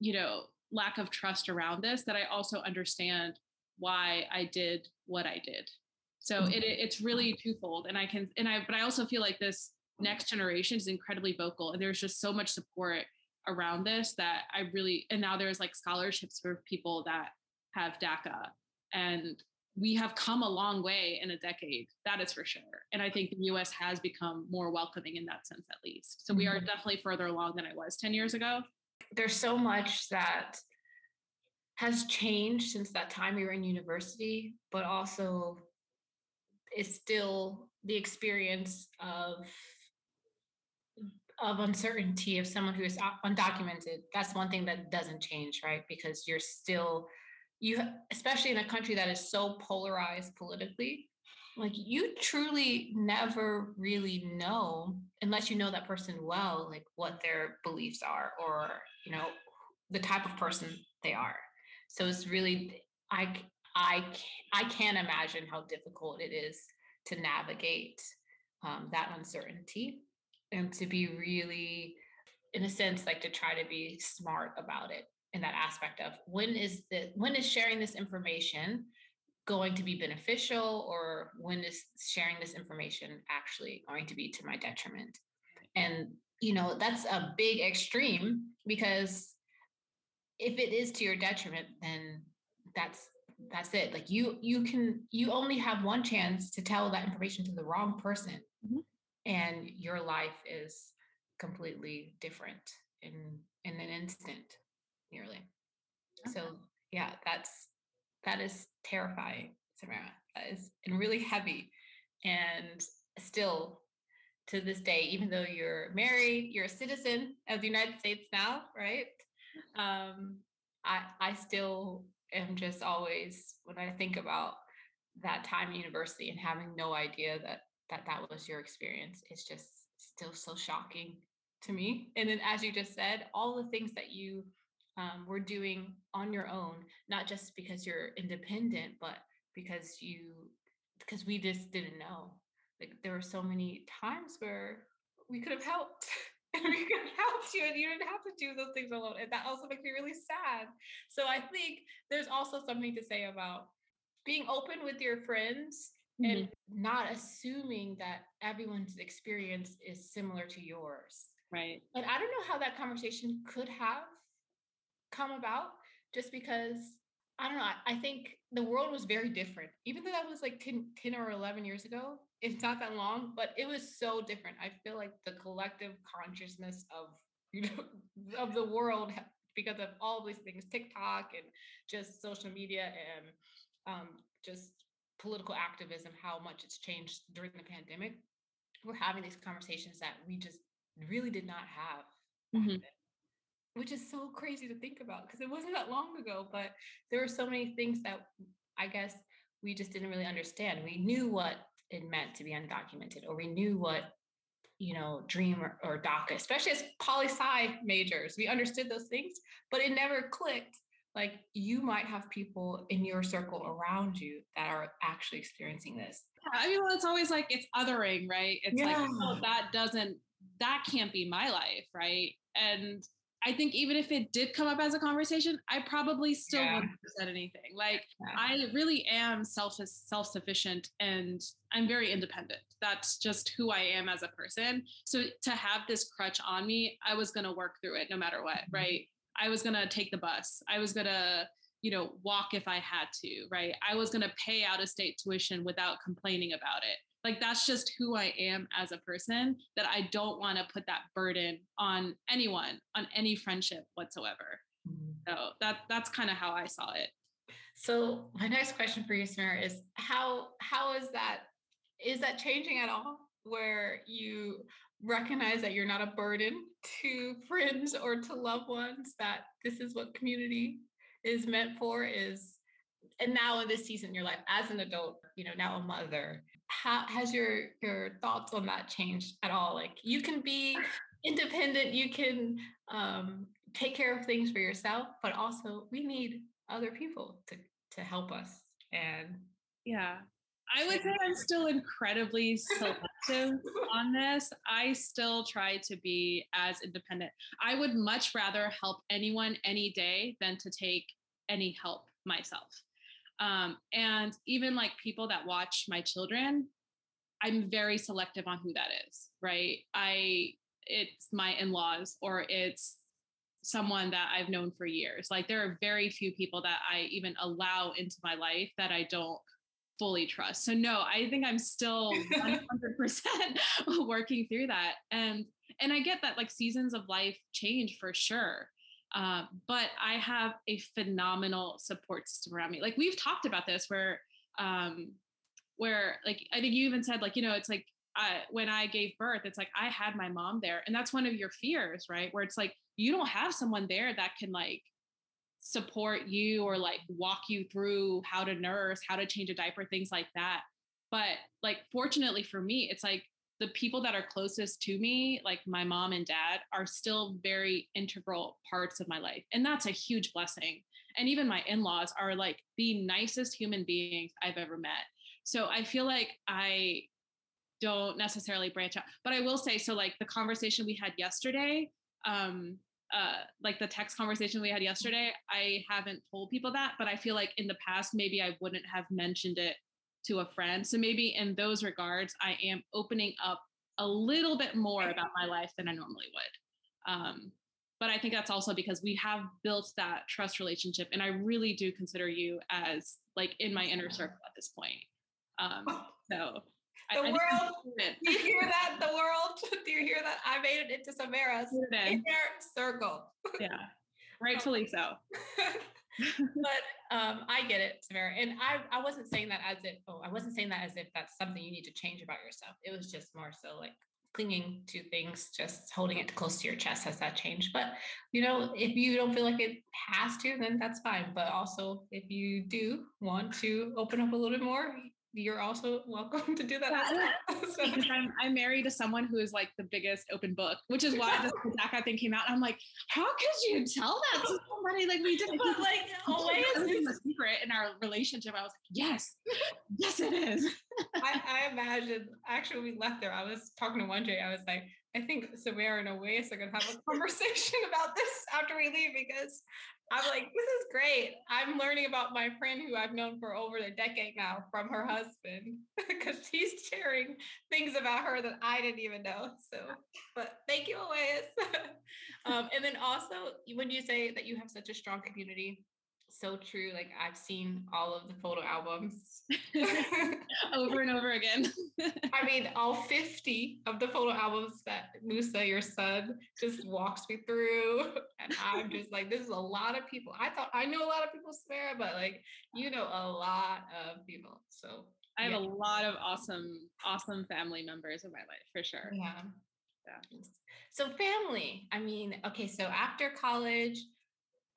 you know lack of trust around this that I also understand why I did what I did. So mm-hmm. it, it's really twofold, and I can and I but I also feel like this next generation is incredibly vocal, and there's just so much support around this that I really and now there's like scholarships for people that have DACA and we have come a long way in a decade that is for sure and i think the us has become more welcoming in that sense at least so we are mm-hmm. definitely further along than i was 10 years ago there's so much that has changed since that time we were in university but also is still the experience of of uncertainty of someone who is undocumented that's one thing that doesn't change right? Because you're still you especially in a country that is so polarized politically like you truly never really know unless you know that person well like what their beliefs are or you know the type of person they are. So it's really i i i can't imagine how difficult it is to navigate um, that uncertainty and to be really in a sense like to try to be smart about it in that aspect of when is the when is sharing this information going to be beneficial or when is sharing this information actually going to be to my detriment? And you know that's a big extreme because if it is to your detriment then that's that's it. Like you you can you only have one chance to tell that information to the wrong person. Mm-hmm. And your life is completely different in in an instant nearly. Okay. So yeah, that's that is terrifying, Sumera. That is and really heavy. And still to this day, even though you're married, you're a citizen of the United States now, right? Um, I I still am just always when I think about that time in university and having no idea that that that was your experience, it's just still so shocking to me. And then, as you just said, all the things that you um, were doing on your own, not just because you're independent, but because you, because we just didn't know. Like there were so many times where we could have helped. and we could have helped you and you didn't have to do those things alone. And that also makes me really sad. So I think there's also something to say about being open with your friends mm-hmm. and not assuming that everyone's experience is similar to yours. Right. And I don't know how that conversation could have come about just because I don't know. I, I think the world was very different. Even though that was like 10, 10 or 11 years ago, it's not that long, but it was so different. I feel like the collective consciousness of, you know, of the world because of all these things, TikTok and just social media and um, just political activism, how much it's changed during the pandemic. We're having these conversations that we just really did not have mm-hmm which is so crazy to think about because it wasn't that long ago, but there were so many things that I guess we just didn't really understand. We knew what it meant to be undocumented, or we knew what, you know, dream or, or DACA, especially as poli sci majors, we understood those things, but it never clicked. Like you might have people in your circle around you that are actually experiencing this. Yeah, I mean, well, it's always like it's othering, right? It's yeah. like, oh, that doesn't, that can't be my life, right? And I think even if it did come up as a conversation, I probably still yeah. wouldn't have said anything. Like yeah. I really am self self sufficient and I'm very independent. That's just who I am as a person. So to have this crutch on me, I was gonna work through it no matter what, mm-hmm. right? I was gonna take the bus. I was gonna you know walk if I had to, right? I was gonna pay out of state tuition without complaining about it like that's just who I am as a person that I don't want to put that burden on anyone, on any friendship whatsoever. Mm-hmm. So that that's kind of how I saw it. So my next question for you, Sumera, is how how is that is that changing at all? Where you recognize that you're not a burden to friends or to loved ones, that this is what community is meant for is and now in this season in your life as an adult, you know, now a mother, how has your your thoughts on that changed at all? Like you can be independent, you can um, take care of things for yourself, but also we need other people to to help us. And yeah, I would say I'm still incredibly selective on this. I still try to be as independent. I would much rather help anyone any day than to take any help myself. Um, and even like people that watch my children, I'm very selective on who that is, right? I it's my in-laws or it's someone that I've known for years. Like there are very few people that I even allow into my life that I don't fully trust. So no, I think I'm still 100% working through that. And and I get that like seasons of life change for sure. Uh, but I have a phenomenal support system around me. Like we've talked about this where um where like I think you even said like you know it's like I, when I gave birth, it's like I had my mom there, and that's one of your fears, right? Where it's like you don't have someone there that can like support you or like walk you through how to nurse, how to change a diaper, things like that. But like, fortunately for me, it's like the people that are closest to me, like my mom and dad, are still very integral parts of my life. And that's a huge blessing. And even my in laws are like the nicest human beings I've ever met. So I feel like I don't necessarily branch out. But I will say, so like the conversation we had yesterday, um, uh, like the text conversation we had yesterday, I haven't told people that, but I feel like in the past, maybe I wouldn't have mentioned it to a friend. So maybe in those regards, I am opening up a little bit more about my life than I normally would. Um, but I think that's also because we have built that trust relationship, and I really do consider you as like in my inner circle at this point. Um, so the I, world. do you hear that? The world. Do you hear that? I made it into Sumera's inner circle. Yeah, rightfully so. but um, I get it, Sumera. And I, I wasn't saying that as if, oh, I wasn't saying that as if that's something you need to change about yourself. It was just more so like clinging to things, just holding it close to your chest. Has that changed? But, you know, if you don't feel like it has to, then that's fine. But also, if you do want to open up a little bit more, you're also welcome to do that. So. I'm, I'm married to someone who is like the biggest open book, which is why this DACA thing came out. I'm like, how could you tell that to somebody? Like we didn't. But like, always is a secret in our relationship. I was like, yes, yes, it is. I, I imagine. Actually, we left there. I was talking to one Jay. I was like, I think Sumera and Awais are gonna have a conversation about this after we leave because I'm like, this is great. I'm learning about my friend who I've known for over a decade now from her husband because he's sharing things about her that I didn't even know. So, but thank you, Awais. um, and then also, when you say that you have such a strong community, so true. Like I've seen all of the photo albums over and over again. I mean, all 50 of the photo albums that Musa, your son, just walks me through. And I'm just like, this is a lot of people. I thought I knew a lot of people swear, but like you know a lot of people. So I have yeah. a lot of awesome, awesome family members in my life for sure. Yeah. Yeah. So family. I mean, okay, so after college,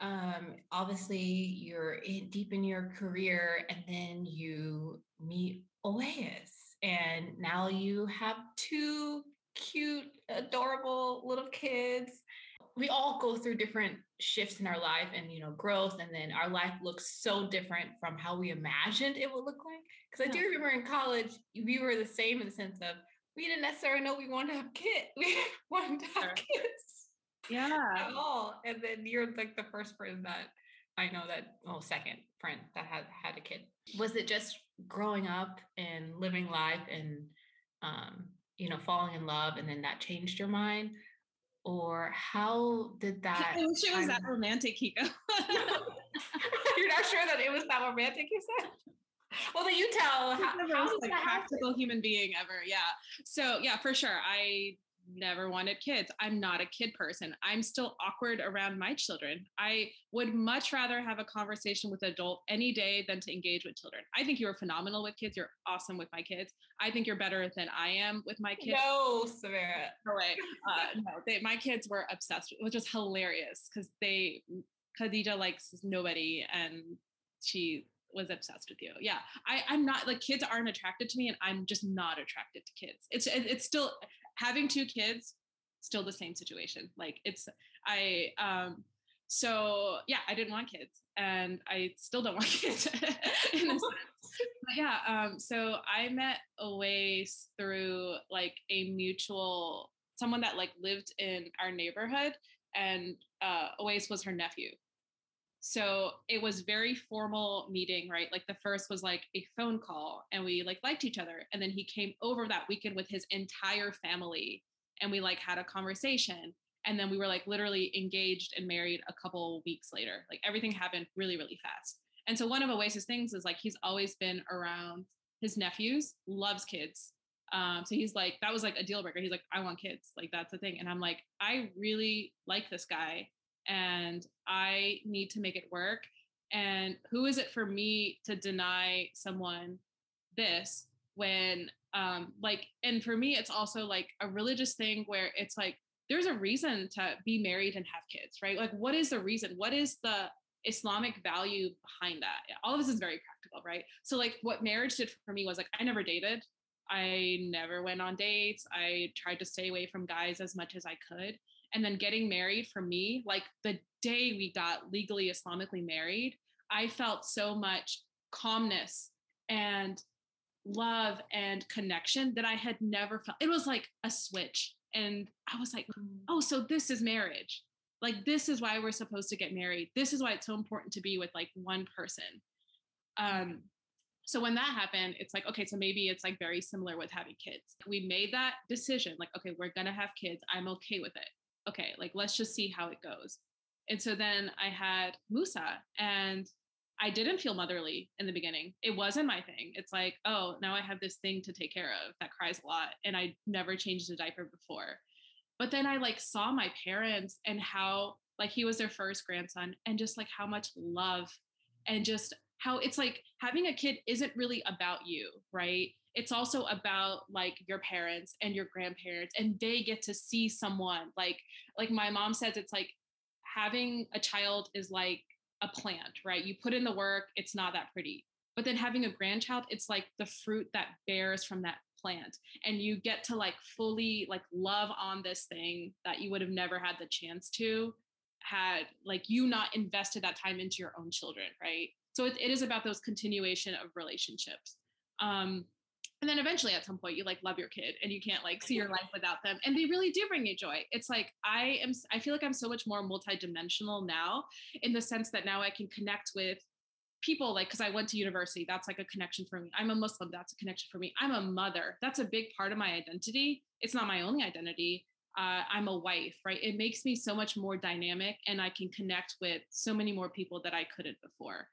um, obviously you're in, deep in your career and then you meet Awais and now you have two cute, adorable little kids. We all go through different shifts in our life and you know growth and then our life looks so different from how we imagined it would look like. Because i do remember in college we were the same in the sense of we didn't necessarily know we wanted to have kids we wanted to have kids yeah. at all and then you're like the first person that i know that oh second friend that had had a kid. Was it just growing up and living life and um you know falling in love and then that changed your mind? Or how did that I wish it was that romantic Kiko. you're not sure that it was that romantic you said? Well then you tell how, the most like practical happen? human being ever yeah. So yeah for sure i never wanted kids. I'm not a kid person. I'm still awkward around my children. I would much rather have a conversation with an adult any day than to engage with children. I think you're phenomenal with kids. You're awesome with my kids. I think you're better than I am with my kids. No, Samara. No way. Uh, no, they, my kids were obsessed, which was hilarious because they, Khadija likes nobody and she was obsessed with you. Yeah, I, I'm not like kids aren't attracted to me, and I'm just not attracted to kids. It's it's still having two kids, still the same situation. Like it's I um so yeah, I didn't want kids and I still don't want kids in a sense. yeah. Um, so I met Awais through like a mutual someone that like lived in our neighborhood, and uh, Awais was her nephew. So it was very formal meeting, right? Like the first was like a phone call, and we like liked each other, and then he came over that weekend with his entire family, and we like had a conversation, and then we were like literally engaged and married a couple weeks later. Like everything happened really, really fast. And so one of Awais' things is like he's always been around his nephews, loves kids. Um, so he's like, that was like a deal breaker. He's like, I want kids. Like that's the thing. And I'm like, I really like this guy and I need to make it work. And who is it for me to deny someone this when um like and for me it's also like a religious thing where it's like there's a reason to be married and have kids, right? Like what is the reason? What is the Islamic value behind that. All of this is very practical, right? So like what marriage did for me was like I never dated. I never went on dates. I tried to stay away from guys as much as I could. And then getting married for me, like the day we got legally Islamically married, I felt so much calmness and love and connection that I had never felt. It was like a switch. And I was like, mm. oh, so this is marriage like this is why we're supposed to get married this is why it's so important to be with like one person um so when that happened it's like okay so maybe it's like very similar with having kids we made that decision like okay we're gonna have kids i'm okay with it okay like let's just see how it goes. And so then i had musa and i didn't feel motherly in the beginning. It wasn't my thing. It's like oh now i have this thing to take care of that cries a lot and i never changed a diaper before. But then I like saw my parents and how like he was their first grandson and just like how much love and just how it's like having a kid isn't really about you, right? It's also about like your parents and your grandparents and they get to see someone like like my mom says it's like having a child is like a plant, right? You put in the work, it's not that pretty. But then having a grandchild, it's like the fruit that bears from that plant and you get to like fully like love on this thing that you would have never had the chance to had like you not invested that time into your own children right so it, it is about those continuation of relationships um and then eventually at some point you like love your kid and you can't like see your life without them and they really do bring you joy. It's like i am i feel like i'm so much more multidimensional now in the sense that now i can connect with people like because i went to university that's like a connection for me. I'm a muslim that's a connection for me. I'm a mother that's a big part of my identity. It's not my only identity. Uh, i'm a wife right? It makes me so much more dynamic and i can connect with so many more people that i couldn't before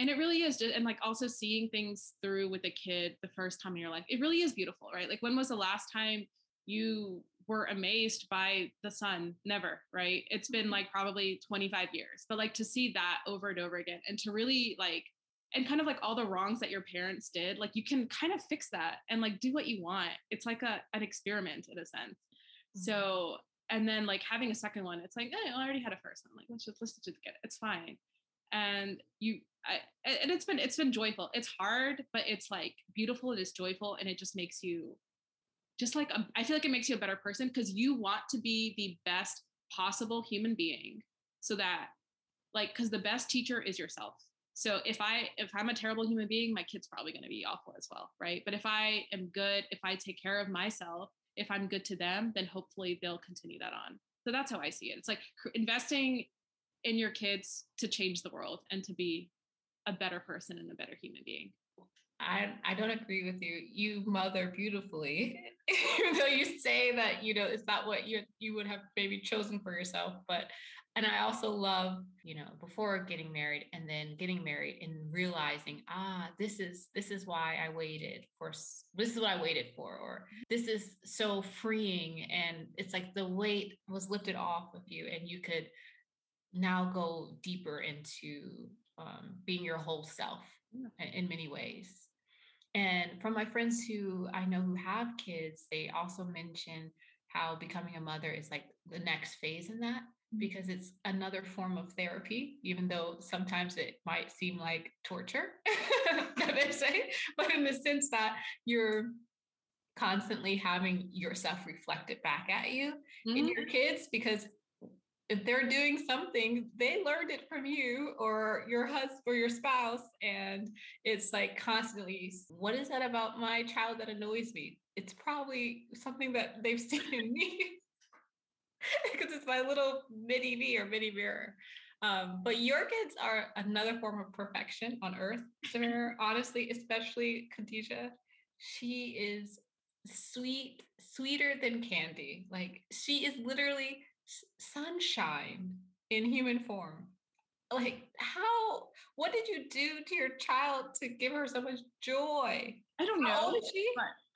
and it really is just and like also seeing things through with a kid the first time in your life it really is beautiful right? Like when was the last time you were amazed by the sun? Never right? It's been mm-hmm. like probably 25 years but like to see that over and over again and to really like and kind of like all the wrongs that your parents did like you can kind of fix that and like do what you want. It's like a an experiment in a sense. Mm-hmm. so and then like having a second one it's like i already had a first one like let's just let's just get it it's fine. And you I, and it's been it's been joyful. It's hard but it's like beautiful it is joyful and it just makes you just like a, um, I feel like it makes you a better person because you want to be the best possible human being so that like because the best teacher is yourself. So if i if i'm a terrible human being my kid's probably going to be awful as well right? But if i am good if i take care of myself if i'm good to them then hopefully they'll continue that on. So that's how i see it. It's like investing in your kids to change the world and to be a better person and a better human being I, I don't agree with you. You mother beautifully, even though you say that you know it's not what you you would have maybe chosen for yourself. But and I also love you know before getting married and then getting married and realizing ah this is this is why I waited for this is what I waited for or this is so freeing and it's like the weight was lifted off of you and you could now go deeper into um, being your whole self in many ways and from my friends who I know who have kids, they also mention how becoming a mother is like the next phase in that mm-hmm. because it's another form of therapy, even though sometimes it might seem like torture, they say, but in the sense that you're constantly having yourself reflected back at you mm-hmm. in your kids because if they're doing something, they learned it from you or your husband or your spouse. And it's like constantly, what is that about my child that annoys me? It's probably something that they've seen in me because it's my little mini me or mini mirror. Um, but your kids are another form of perfection on earth, Sumera. honestly, especially Khadijah. She is sweet, sweeter than candy. Like she is literally sunshine in human form. Like, how, what did you do to your child to give her so much joy? I don't know. How old is she?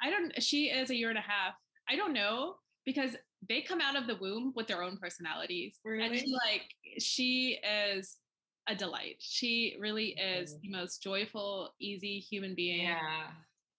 I don't, she is a year and a half. I don't know because they come out of the womb with their own personalities. Really? And she, like, she is a delight. She really is mm. the most joyful, easy human being yeah.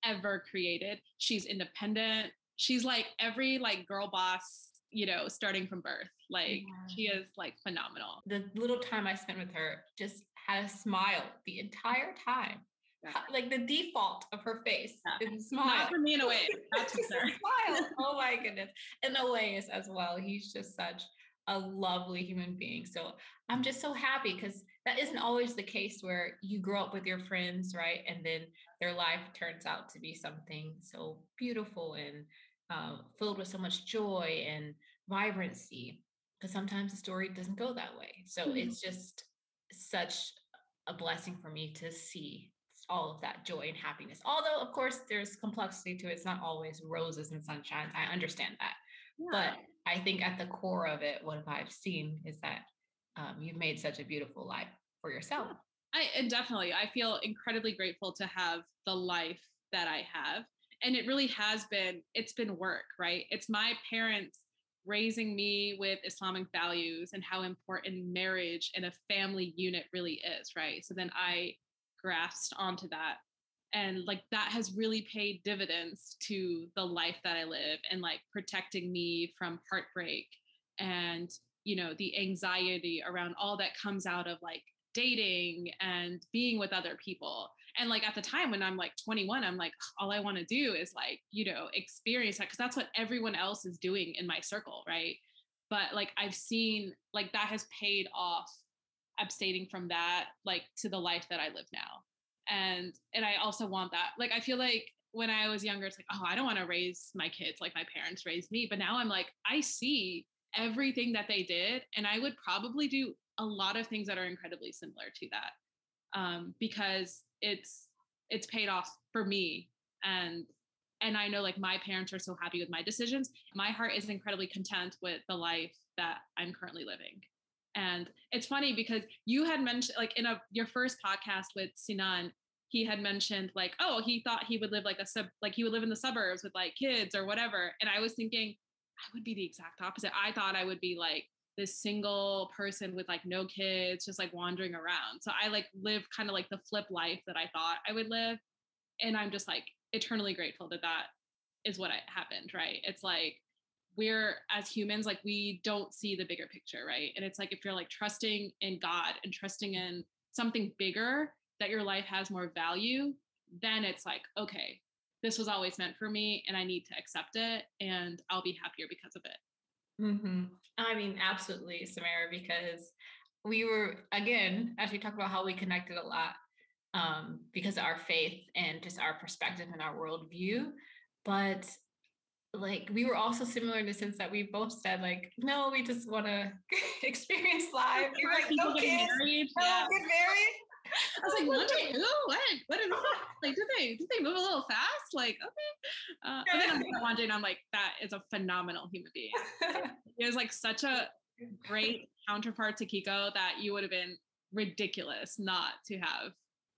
ever created. She's independent. She's like every like girl boss you know, starting from birth. Like yeah. she is like phenomenal. The little time I spent with her just had a smile the entire time. Yeah. Like the default of her face yeah. is smile. Not for me in a way. Not to smile. Oh my goodness. In a way as well. He's just such a lovely human being. So I'm just so happy because that isn't always the case where you grow up with your friends, right? And then their life turns out to be something so beautiful and uh, filled with so much joy and vibrancy because sometimes the story doesn't go that way. So mm-hmm. it's just such a blessing for me to see all of that joy and happiness. Although of course there's complexity to it. It's not always roses and sunshines. I understand that. Yeah. but i think at the core of it what i've seen is that um, you've made such a beautiful life for yourself. I and definitely I feel incredibly grateful to have the life that I have and it really has been it's been work right? It's my parents raising me with islamic values and how important marriage and a family unit really is right? So then i grasped onto that. And like that has really paid dividends to the life that i live and like protecting me from heartbreak and you know the anxiety around all that comes out of like dating and being with other people and like at the time when i'm like 21 i'm like all i want to do is like you know experience that because that's what everyone else is doing in my circle right? But like i've seen like that has paid off abstaining from that like to the life that i live now. And and i also want that like i feel like when i was younger it's like oh i don't want to raise my kids like my parents raised me but now i'm like i see everything that they did and i would probably do a lot of things that are incredibly similar to that um, because it's it's paid off for me and and I know like my parents are so happy with my decisions. My heart is incredibly content with the life that I'm currently living. And it's funny because you had mentioned like in a your first podcast with Sinan, he had mentioned like, oh, he thought he would live like a sub like he would live in the suburbs with like kids or whatever. And I was thinking I would be the exact opposite. I thought I would be like this single person with like no kids just like wandering around. So i like live kind of like the flip life that i thought i would live and i'm just like eternally grateful that that is what happened right? It's like we're as humans like we don't see the bigger picture right? And it's like if you're like trusting in god and trusting in something bigger that your life has more value then it's like okay this was always meant for me and i need to accept it and i'll be happier because of it Mm-hmm. I mean, absolutely, Sumera, because we were, again, as we talked about how we connected a lot um, because of our faith and just our perspective and our worldview. But like we were also similar in the sense that we both said like no we just want to experience life we were like no kids married, no yeah. get married was like, day, oh, what? What is that? Like, did they did they move a little fast? Like, okay. Uh, but then I'm watching, I'm like, that is a phenomenal human being. He was like such a great counterpart to Kiko that you would have been ridiculous not to have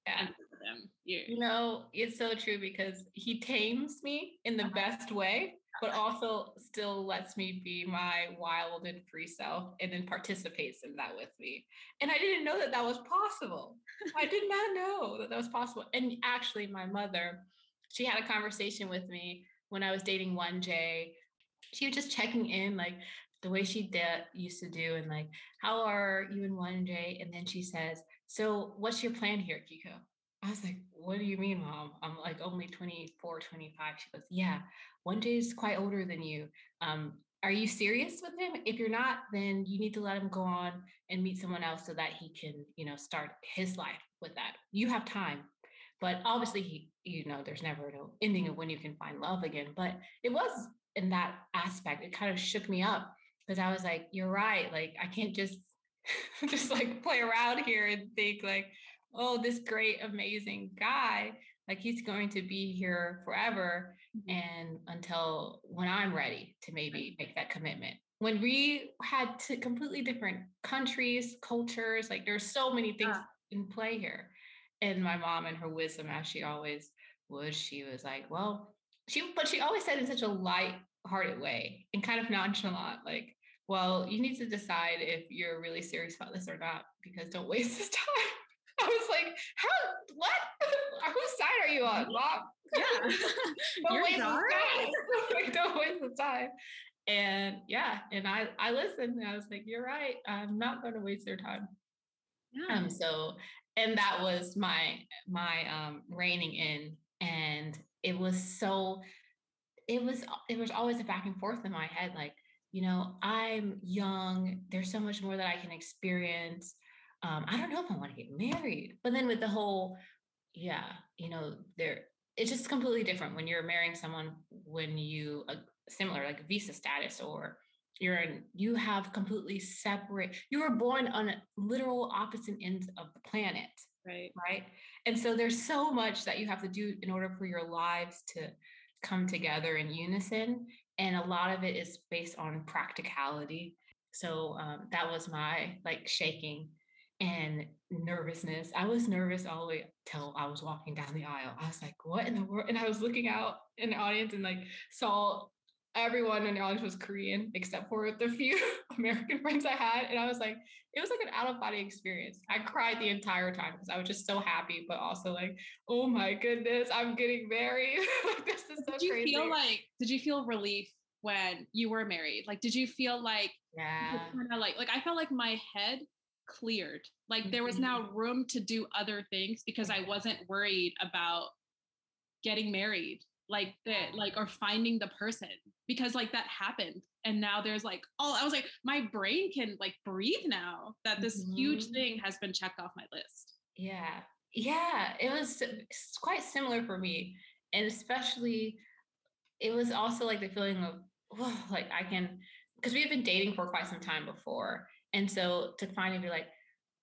yeah. him. You. you know, it's so true because he tames me in the uh-huh. best way but also still lets me be my wild and free self and then participates in that with me. And I didn't know that that was possible. I did not know that that was possible. And actually, my mother, she had a conversation with me when I was dating 1J. She was just checking in, like the way she did, used to do, and like, how are you and 1J? And then she says, So, what's your plan here, Kiko? I was like, what do you mean, mom? I'm like only 24, 25. She goes, yeah, 1J is quite older than you. Um, are you serious with him? If you're not, then you need to let him go on and meet someone else so that he can, you know, start his life with that. You have time. But obviously, he, you know, there's never no ending of when you can find love again. But it was in that aspect, it kind of shook me up because I was like, you're right. Like, I can't just, just like play around here and think like, oh, this great, amazing guy, like he's going to be here forever mm-hmm. and until when I'm ready to maybe make that commitment. When we had to completely different countries, cultures, like there's so many things yeah. in play here. And my mom and her wisdom, as she always would, she was like, well, she, but she always said in such a light-hearted way and kind of nonchalant, like, well, you need to decide if you're really serious about this or not, because don't waste this time. I was like, how, what? Whose side are you on, mom? Yeah. don't waste the time. like, don't waste the time. And yeah, and I I listened and I was like, you're right. I'm not going to waste their time. Yeah. Um, so and that was my my um reining in. And it was so it was it was always a back and forth in my head, like, you know, I'm young, there's so much more that I can experience um, I don't know if I want to get married. But then with the whole, yeah, you know, there it's just completely different when you're marrying someone when you uh, similar like visa status or you're in you have completely separate you were born on literal opposite ends of the planet right right and so there's so much that you have to do in order for your lives to come together in unison and a lot of it is based on practicality so um, that was my like shaking and nervousness. I was nervous all the way till I was walking down the aisle. I was like, what in the world? And I was looking out in the audience and like saw everyone in the audience was Korean except for the few American friends I had. And I was like, it was like an out of body experience. I cried the entire time because I was just so happy, but also like, oh my goodness, I'm getting married. like, this is so did you crazy. feel like, did you feel relief when you were married? Like, did you feel like, yeah, kind of like, like I felt like my head cleared. Like there was mm-hmm. now room to do other things because I wasn't worried about getting married like that like or finding the person because like that happened and now there's like oh i was like my brain can like breathe now that this mm-hmm. huge thing has been checked off my list yeah yeah it was quite similar for me and especially it was also like the feeling of oh, like i can because we have been dating for quite some time before and so to finally be like,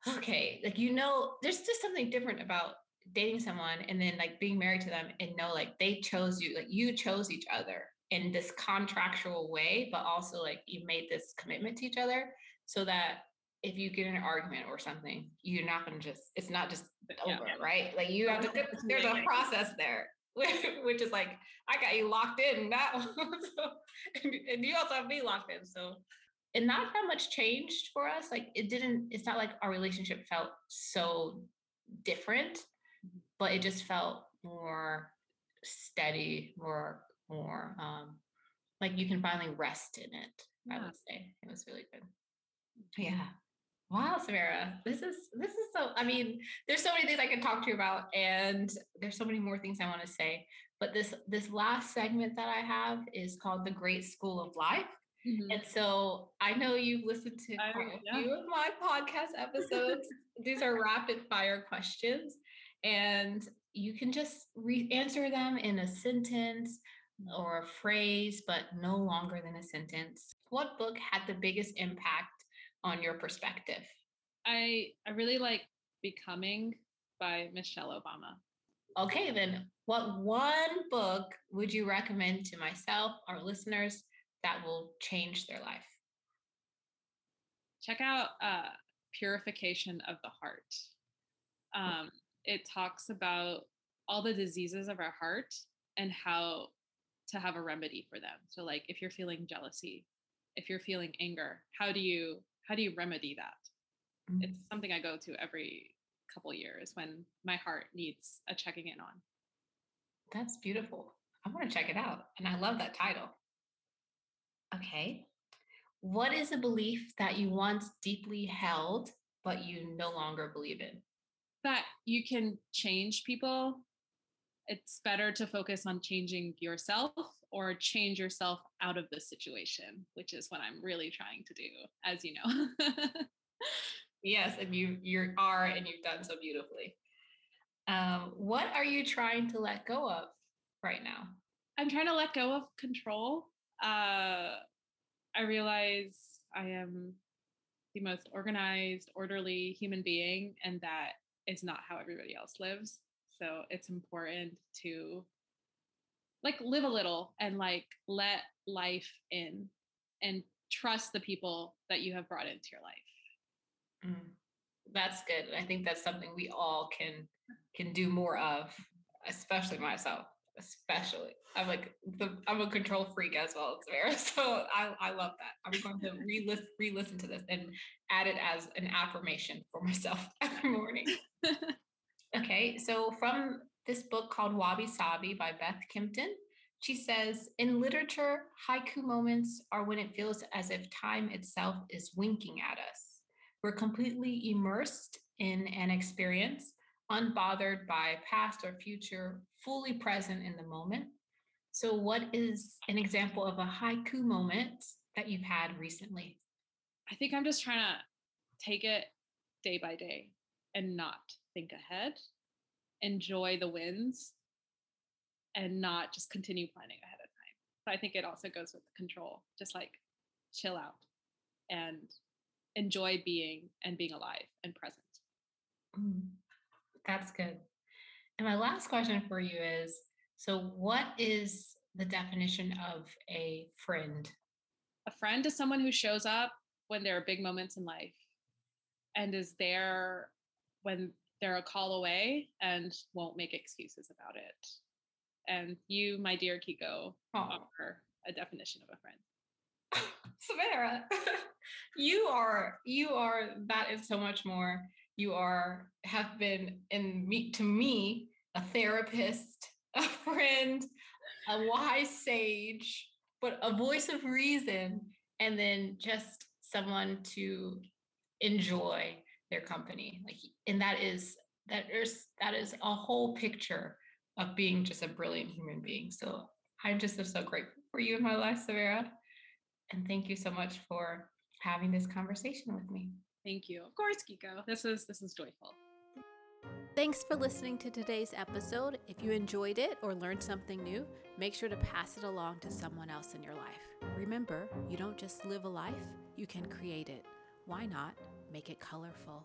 okay, like you know, there's just something different about dating someone and then like being married to them and know like they chose you, like you chose each other in this contractual way, but also like you made this commitment to each other so that if you get in an argument or something, you're not gonna just it's not just over, yeah. right? Like you have to there's a process there. Which is like I got you locked in now, so, and you also have me locked in. So and not that much changed for us. Like it didn't, it's not like our relationship felt so different, but it just felt more steady, more, more um like you can finally rest in it. Yeah. I would say it was really good. Yeah. Wow, Sumera, this is this is so. I mean, there's so many things I can talk to you about, and there's so many more things I want to say. But this this last segment that I have is called the Great School of Life, Mm-hmm. And so I know you've listened to I, a yeah. few of my podcast episodes. These are rapid fire questions, and you can just re- answer them in a sentence or a phrase, but no longer than a sentence. What book had the biggest impact on your perspective? I I really like Becoming by Michelle Obama. Okay, then what one book would you recommend to myself, our listeners, that will change their life. Check out uh, Purification of the Heart. Um, it talks about all the diseases of our heart and how to have a remedy for them. So like if you're feeling jealousy, if you're feeling anger, how do you how do you remedy that? Mm-hmm. It's something I go to every couple years when my heart needs a checking in on. That's beautiful. I want to check it out. And I love that title. Okay. What is a belief that you once deeply held, but you no longer believe in? That you can change people it's better to focus on changing yourself or change yourself out of the situation, which is what I'm really trying to do, as you know. yes, and you you are and you've done so beautifully. Um, what are you trying to let go of right now? I'm trying to let go of control. Uh, I realize I am the most organized, orderly human being, and that is not how everybody else lives. So it's important to like live a little and like let life in and trust the people that you have brought into your life. Mm, that's good. I think that's something we all can can do more of, especially myself. Especially, I'm like the I'm a control freak as well, Sumera. So I I love that. I'm going to re-listen re-listen to this and add it as an affirmation for myself every morning. okay, so from this book called Wabi Sabi by Beth Kempton, she says, in literature, haiku moments are when it feels as if time itself is winking at us. We're completely immersed in an experience, unbothered by past or future, fully present in the moment. So, what is an example of a haiku moment that you've had recently? I think I'm just trying to take it day by day and not think ahead, enjoy the wins, and not just continue planning ahead of time. But I think it also goes with the control, just like chill out and enjoy being and being alive and present. Mm, that's good. And my last question for you is so, what is the definition of a friend? A friend is someone who shows up when there are big moments in life and is there when they're a call away and won't make excuses about it. And you, my dear Kiko, oh. are a definition of a friend. Sumera, you are you are that is so much more. You are have been in me to me a therapist, a friend, a wise sage, but a voice of reason, and then just someone to enjoy their company. Like, and that is that is that is a whole picture of being just a brilliant human being. So I'm just so grateful for you in my life, Sumera. And thank you so much for having this conversation with me. Thank you. Of course, Kiko. This is this is joyful. Thanks for listening to today's episode. If you enjoyed it or learned something new, make sure to pass it along to someone else in your life. Remember, you don't just live a life, you can create it. Why not make it colorful?